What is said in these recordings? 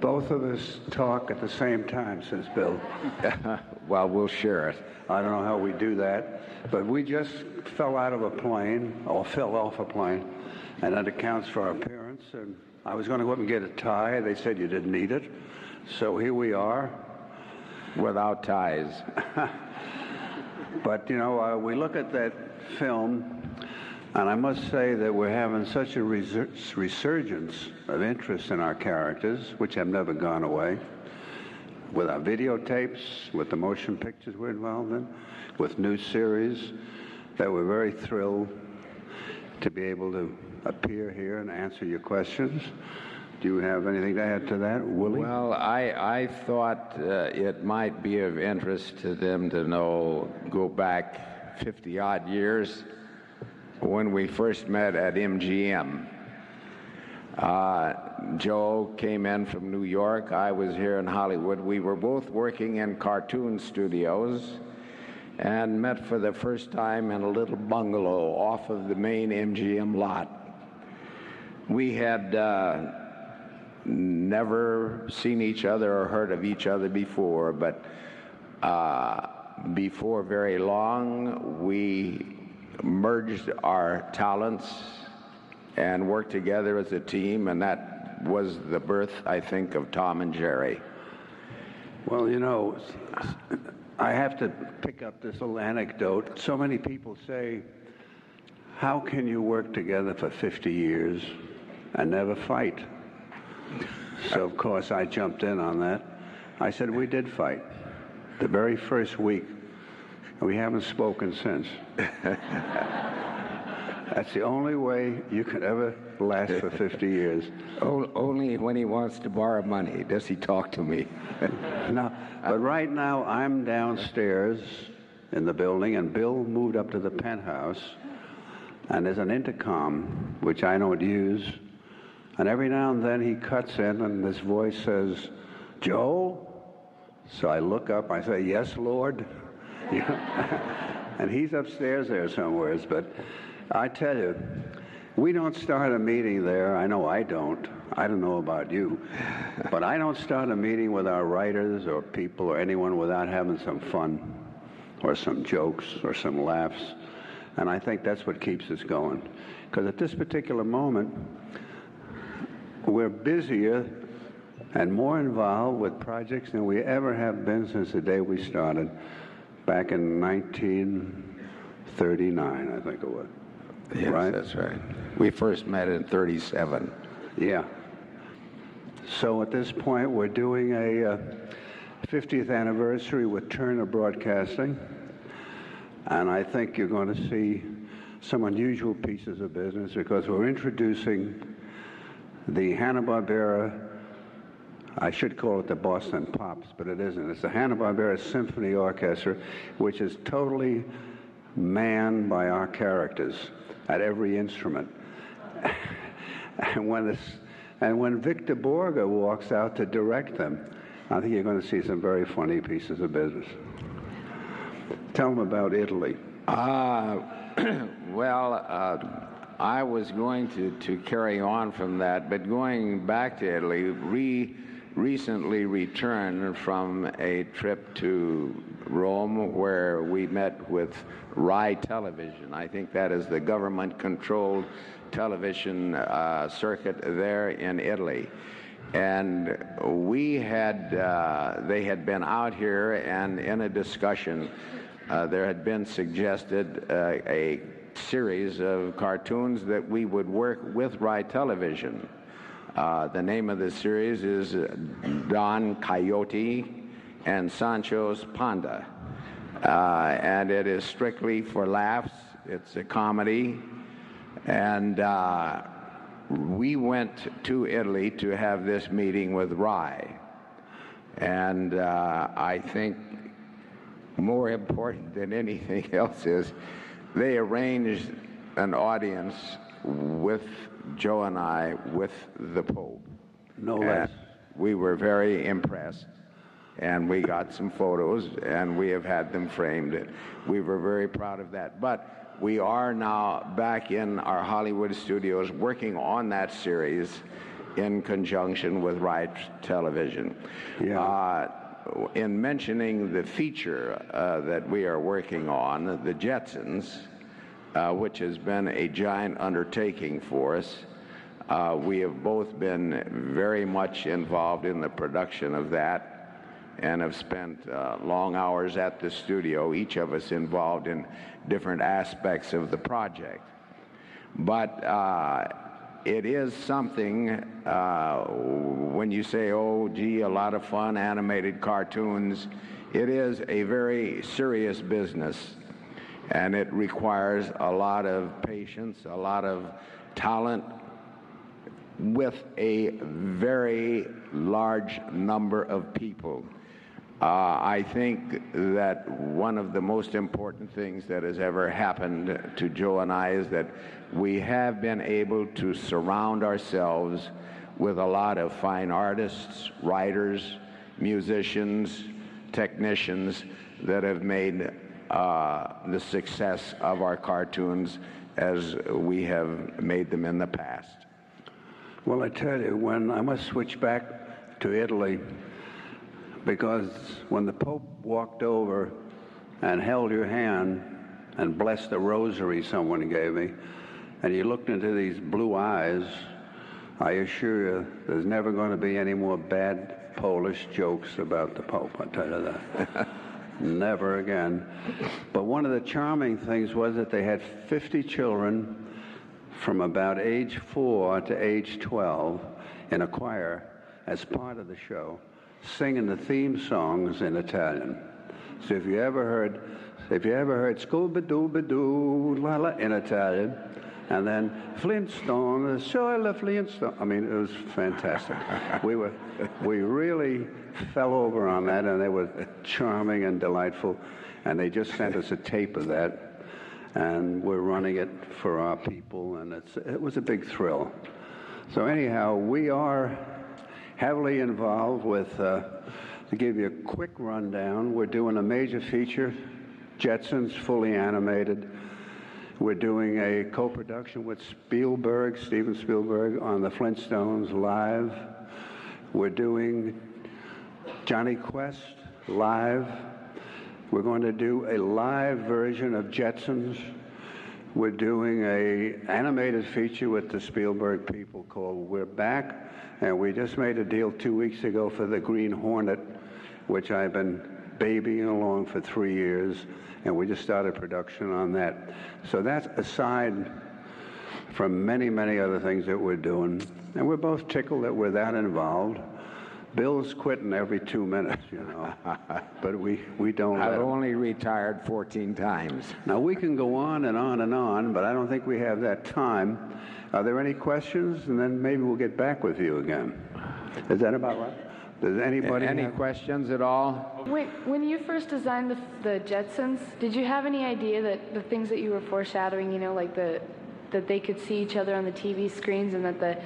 Both of us talk at the same time, says Bill. well, we'll share it. I don't know how we do that, but we just fell out of a plane, or fell off a plane, and that accounts for our appearance. And I was going to go up and get a tie. They said you didn't need it. So here we are. Without ties. but, you know, uh, we look at that film, and I must say that we're having such a resurgence of interest in our characters, which have never gone away, with our videotapes, with the motion pictures we're involved in, with new series, that we're very thrilled to be able to appear here and answer your questions. Do you have anything to add to that, Willie? Well, I, I thought uh, it might be of interest to them to know, go back 50 odd years when we first met at MGM. Uh, Joe came in from New York. I was here in Hollywood. We were both working in cartoon studios and met for the first time in a little bungalow off of the main MGM lot. We had uh, never seen each other or heard of each other before, but uh, before very long, we merged our talents and worked together as a team, and that was the birth, I think, of Tom and Jerry. Well, you know, I have to pick up this little anecdote. So many people say, How can you work together for 50 years and never fight? So, of course, I jumped in on that. I said, We did fight. The very first week, we haven't spoken since. That's the only way you can ever last for 50 years. only when he wants to borrow money does he talk to me. now, but right now, I'm downstairs in the building, and Bill moved up to the penthouse, and there's an intercom, which I don't use. And every now and then he cuts in, and this voice says, Joe? So I look up, I say, Yes, Lord. and he's upstairs there somewhere. But I tell you, we don't start a meeting there. I know I don't. I don't know about you. But I don't start a meeting with our writers or people or anyone without having some fun or some jokes or some laughs. And I think that's what keeps us going. Because at this particular moment, we're busier and more involved with projects than we ever have been since the day we started back in 1939, I think it was. Yes, right? that's right. We first met in 37. Yeah. So at this point, we're doing a uh, 50th anniversary with Turner Broadcasting. And I think you're going to see some unusual pieces of business because we're introducing the Hanna-Barbera I should call it the Boston Pops, but it isn't. It's the Hanna-Barbera Symphony Orchestra, which is totally manned by our characters at every instrument. and when and when Victor Borge walks out to direct them, I think you're going to see some very funny pieces of business. Tell them about Italy. Uh, well, uh, I was going to, to carry on from that, but going back to Italy, re recently returned from a trip to Rome where we met with RAI Television. I think that is the government controlled television uh, circuit there in Italy. And we had, uh, they had been out here and in a discussion, uh, there had been suggested uh, a series of cartoons that we would work with RAI Television. Uh, the name of the series is Don Coyote and Sancho's Panda. Uh, and it is strictly for laughs. It's a comedy. And uh, we went to Italy to have this meeting with RAI. And uh, I think more important than anything else is they arranged an audience with Joe and I with the Pope. No less. We were very impressed, and we got some photos, and we have had them framed. We were very proud of that. But we are now back in our Hollywood studios working on that series, in conjunction with RAI Television. Yeah. Uh, in mentioning the feature uh, that we are working on, the Jetsons, uh, which has been a giant undertaking for us, uh, we have both been very much involved in the production of that and have spent uh, long hours at the studio, each of us involved in different aspects of the project. But uh, it is something uh, when you say, oh, gee, a lot of fun, animated cartoons, it is a very serious business. And it requires a lot of patience, a lot of talent, with a very large number of people. Uh, I think that one of the most important things that has ever happened to Joe and I is that we have been able to surround ourselves with a lot of fine artists, writers, musicians, technicians that have made uh, the success of our cartoons as we have made them in the past. Well, I tell you, when I must switch back to Italy, because when the Pope walked over and held your hand and blessed the rosary someone gave me, and you looked into these blue eyes, I assure you, there's never going to be any more bad Polish jokes about the Pope, I tell you that. never again. But one of the charming things was that they had 50 children from about age four to age 12 in a choir as part of the show, singing the theme songs in Italian. So if you ever heard, if you ever heard "Scooby Doo Doo La La" in Italian, and then Flintstone, Soy la Flintstone. I mean, it was fantastic. we were, we really fell over on that, and they were charming and delightful. And they just sent us a tape of that and we're running it for our people, and it's, it was a big thrill. So anyhow, we are heavily involved with, uh, to give you a quick rundown, we're doing a major feature, Jetsons, fully animated. We're doing a co-production with Spielberg, Steven Spielberg, on the Flintstones live. We're doing Jonny Quest live. We're going to do a live version of Jetsons. We're doing a animated feature with the Spielberg people called We're Back, and we just made a deal two weeks ago for the Green Hornet, which I've been babying along for three years, and we just started production on that. So that's aside from many, many other things that we're doing, and we're both tickled that we're that involved. Bill's quitting every two minutes, you know. but we, we don't I've let him. only retired 14 times. Now, we can go on and on and on, but I don't think we have that time. Are there any questions? And then maybe we'll get back with you again. Is that about right? Does anybody have Any have- questions at all? When, when you first designed the, the Jetsons, did you have any idea that the things that you were foreshadowing, you know, like the that they could see each other on the TV screens and that the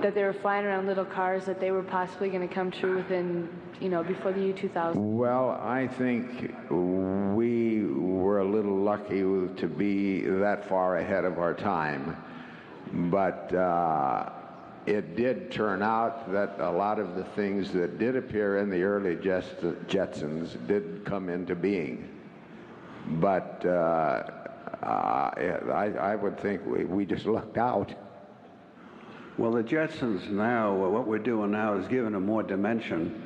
that they were flying around little cars that they were possibly going to come true within, you know, before the year 2000? Well, I think we were a little lucky to be that far ahead of our time. But uh, it did turn out that a lot of the things that did appear in the early Jet- Jetsons did come into being. But uh, I, I would think we, we just lucked out. Well, the Jetsons now, what we're doing now is giving them more dimension.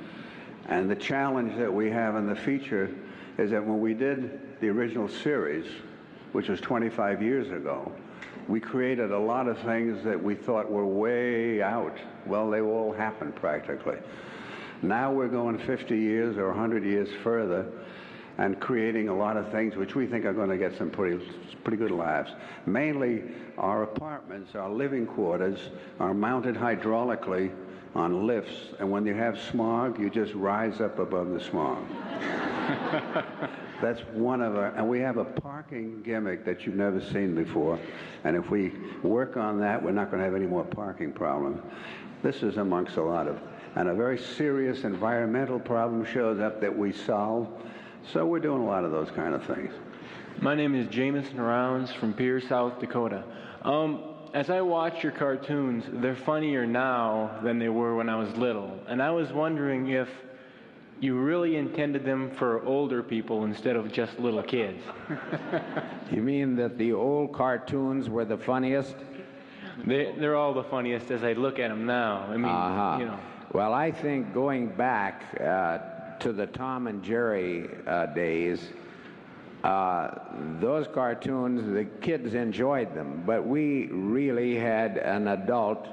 And the challenge that we have in the feature is that when we did the original series, which was 25 years ago, we created a lot of things that we thought were way out. Well, they all happened practically. Now we're going 50 years or 100 years further and creating a lot of things which we think are going to get some pretty, pretty good laughs. Mainly our apartments, our living quarters are mounted hydraulically on lifts, and when you have smog, you just rise up above the smog. That's one of our, and we have a parking gimmick that you've never seen before. And if we work on that, we're not going to have any more parking problems. This is amongst a lot of, and a very serious environmental problem shows up that we solve. So we're doing a lot of those kind of things. My name is Jameson Rounds from Pierre, South Dakota. Um, as I watch your cartoons, they're funnier now than they were when I was little. And I was wondering if you really intended them for older people instead of just little kids. You mean that the old cartoons were the funniest? They, they're all the funniest as I look at them now. I mean, Uh-huh. you know. Well, I think going back uh, to the Tom and Jerry uh, days, uh, those cartoons, the kids enjoyed them, but we really had an adult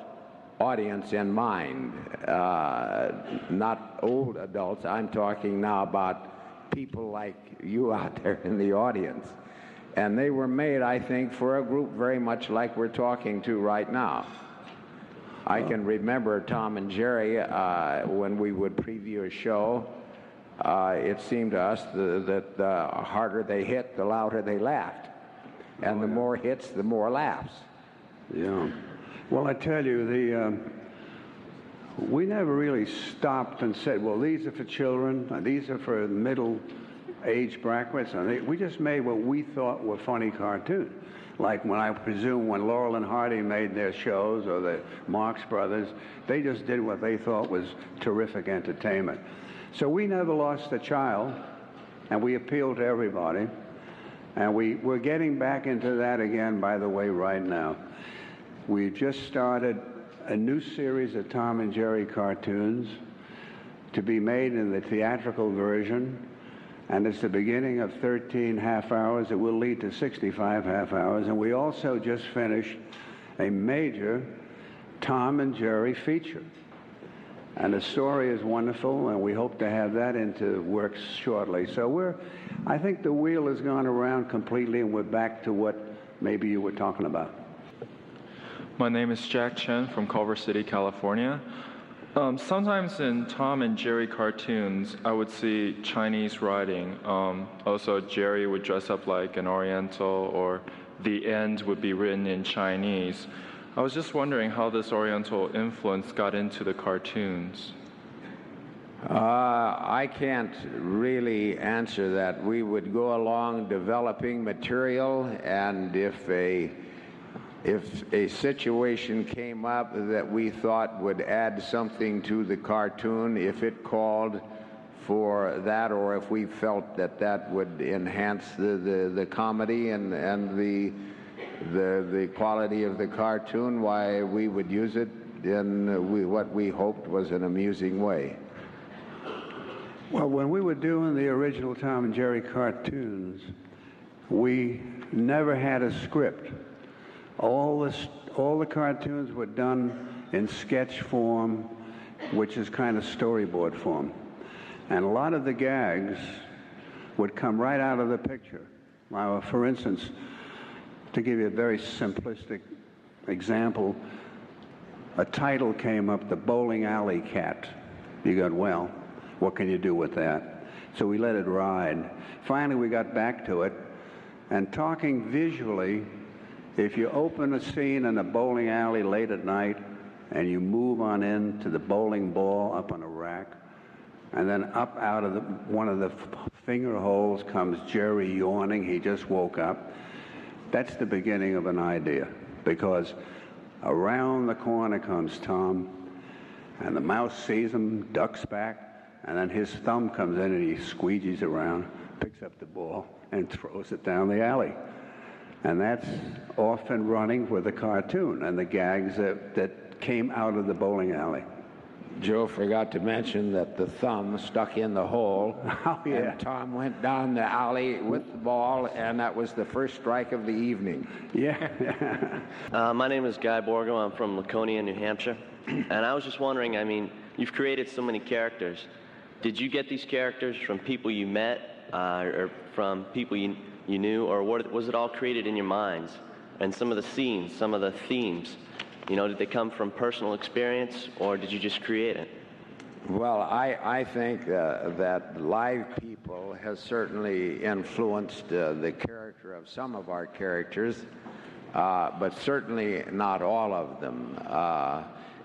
audience in mind. Uh, not old adults, I'm talking now about people like you out there in the audience. And they were made, I think, for a group very much like we're talking to right now. I can remember Tom and Jerry uh, when we would preview a show. Uh, it seemed to us the, that the harder they hit, the louder they laughed, and the more hits, the more laughs. Yeah. Well, I tell you, the um, we never really stopped and said, "Well, these are for children. and These are for middle age brackets." And they, we just made what we thought were funny cartoons. Like when I presume when Laurel and Hardy made their shows, or the Marx Brothers, they just did what they thought was terrific entertainment. So we never lost a child, and we appealed to everybody. And we, we're getting back into that again, by the way, right now. We've just started a new series of Tom and Jerry cartoons to be made in the theatrical version. And it's the beginning of 13 half hours. It will lead to 65 half hours. And we also just finished a major Tom and Jerry feature. And the story is wonderful, and we hope to have that into works shortly. So we're, I think the wheel has gone around completely, and we're back to what maybe you were talking about. My name is Jack Chen from Culver City, California. Um, sometimes in Tom and Jerry cartoons, I would see Chinese writing. Um, also, Jerry would dress up like an Oriental, or the end would be written in Chinese. I was just wondering how this Oriental influence got into the cartoons. Uh, I can't really answer that. We would go along developing material, and if a if a situation came up that we thought would add something to the cartoon, if it called for that, or if we felt that that would enhance the, the, the comedy and, and the, the, the quality of the cartoon, why we would use it in we, what we hoped was an amusing way. Well, when we were doing the original Tom and Jerry cartoons, we never had a script. All the, all the cartoons were done in sketch form, which is kind of storyboard form. And a lot of the gags would come right out of the picture. Now, for instance, to give you a very simplistic example, a title came up, The Bowling Alley Cat. You got, well, what can you do with that? So we let it ride. Finally, we got back to it, and talking visually, if you open a scene in a bowling alley late at night and you move on in to the bowling ball up on a rack, and then up out of the, one of the finger holes comes Jerry yawning. He just woke up. That's the beginning of an idea because around the corner comes Tom, and the mouse sees him, ducks back, and then his thumb comes in and he squeegees around, picks up the ball, and throws it down the alley. And that's off and running with the cartoon and the gags that, that came out of the bowling alley. Joe forgot to mention that the thumb stuck in the hole. Oh, yeah. And Tom went down the alley with the ball, and that was the first strike of the evening. Yeah. Uh, my name is Guy Borgo. I'm from Laconia, New Hampshire. And I was just wondering I mean, you've created so many characters. Did you get these characters from people you met uh, or from people you, you knew, or was it all created in your minds? And some of the scenes, some of the themes, you know, did they come from personal experience or did you just create it? Well, I, I think uh, that live people has certainly influenced uh, the character of some of our characters, uh, but certainly not all of them. Uh,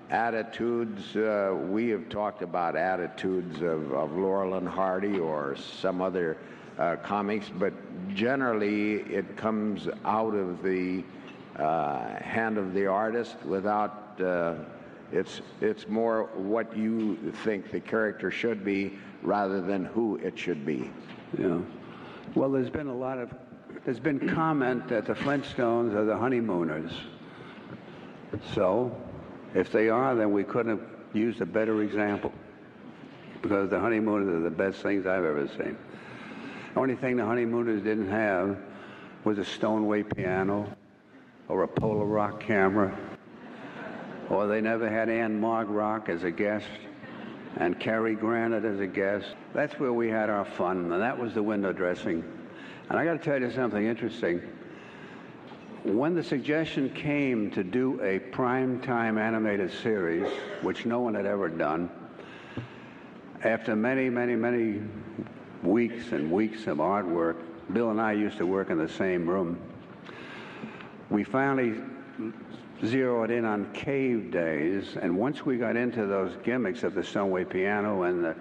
attitudes, uh, we have talked about attitudes of, of Laurel and Hardy or some other uh, comics, but generally it comes out of the uh, hand of the artist without. Uh, it's it's more what you think the character should be rather than who it should be. Yeah. Well, there's been a lot of, there's been comment that the Flintstones are the honeymooners. So, if they are, then we couldn't have used a better example. Because the honeymooners are the best things I've ever seen. Only thing the honeymooners didn't have was a Stoneway piano or a Polarock camera. Or they never had Ann Rock as a guest and Cary Granite as a guest. That's where we had our fun, and that was the window dressing. And I got to tell you something interesting. When the suggestion came to do a prime-time animated series, which no one had ever done, after many, many, many weeks and weeks of artwork, Bill and I used to work in the same room. We finally zeroed in on cave days, and once we got into those gimmicks of the Stoneway piano and the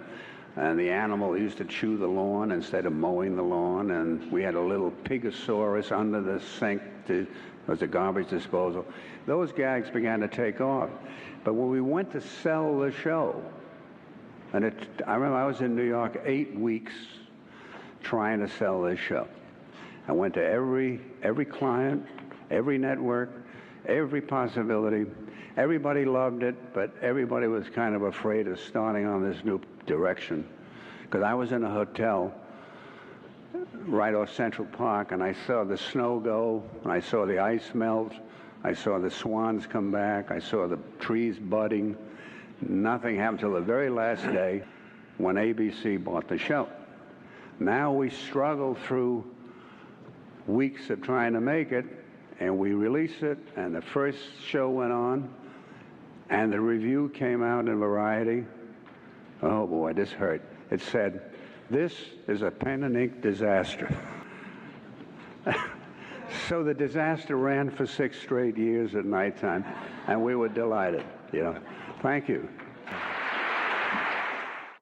and the animal used to chew the lawn instead of mowing the lawn, and we had a little pigosaurus under the sink to was a garbage disposal. Those gags began to take off. But when we went to sell the show, and it, I remember I was in New York eight weeks trying to sell this show. I went to every every client, every network, every possibility. Everybody loved it, but everybody was kind of afraid of starting on this new direction. Because I was in a hotel right off Central Park, and I saw the snow go, and I saw the ice melt, I saw the swans come back, I saw the trees budding. Nothing happened till the very last day when ABC bought the show. Now we struggle through weeks of trying to make it, and we released it, and the first show went on, and the review came out in Variety. Oh boy, this hurt. It said, This is a pen and ink disaster. so the disaster ran for six straight years at nighttime, and we were delighted, you know. Thank you.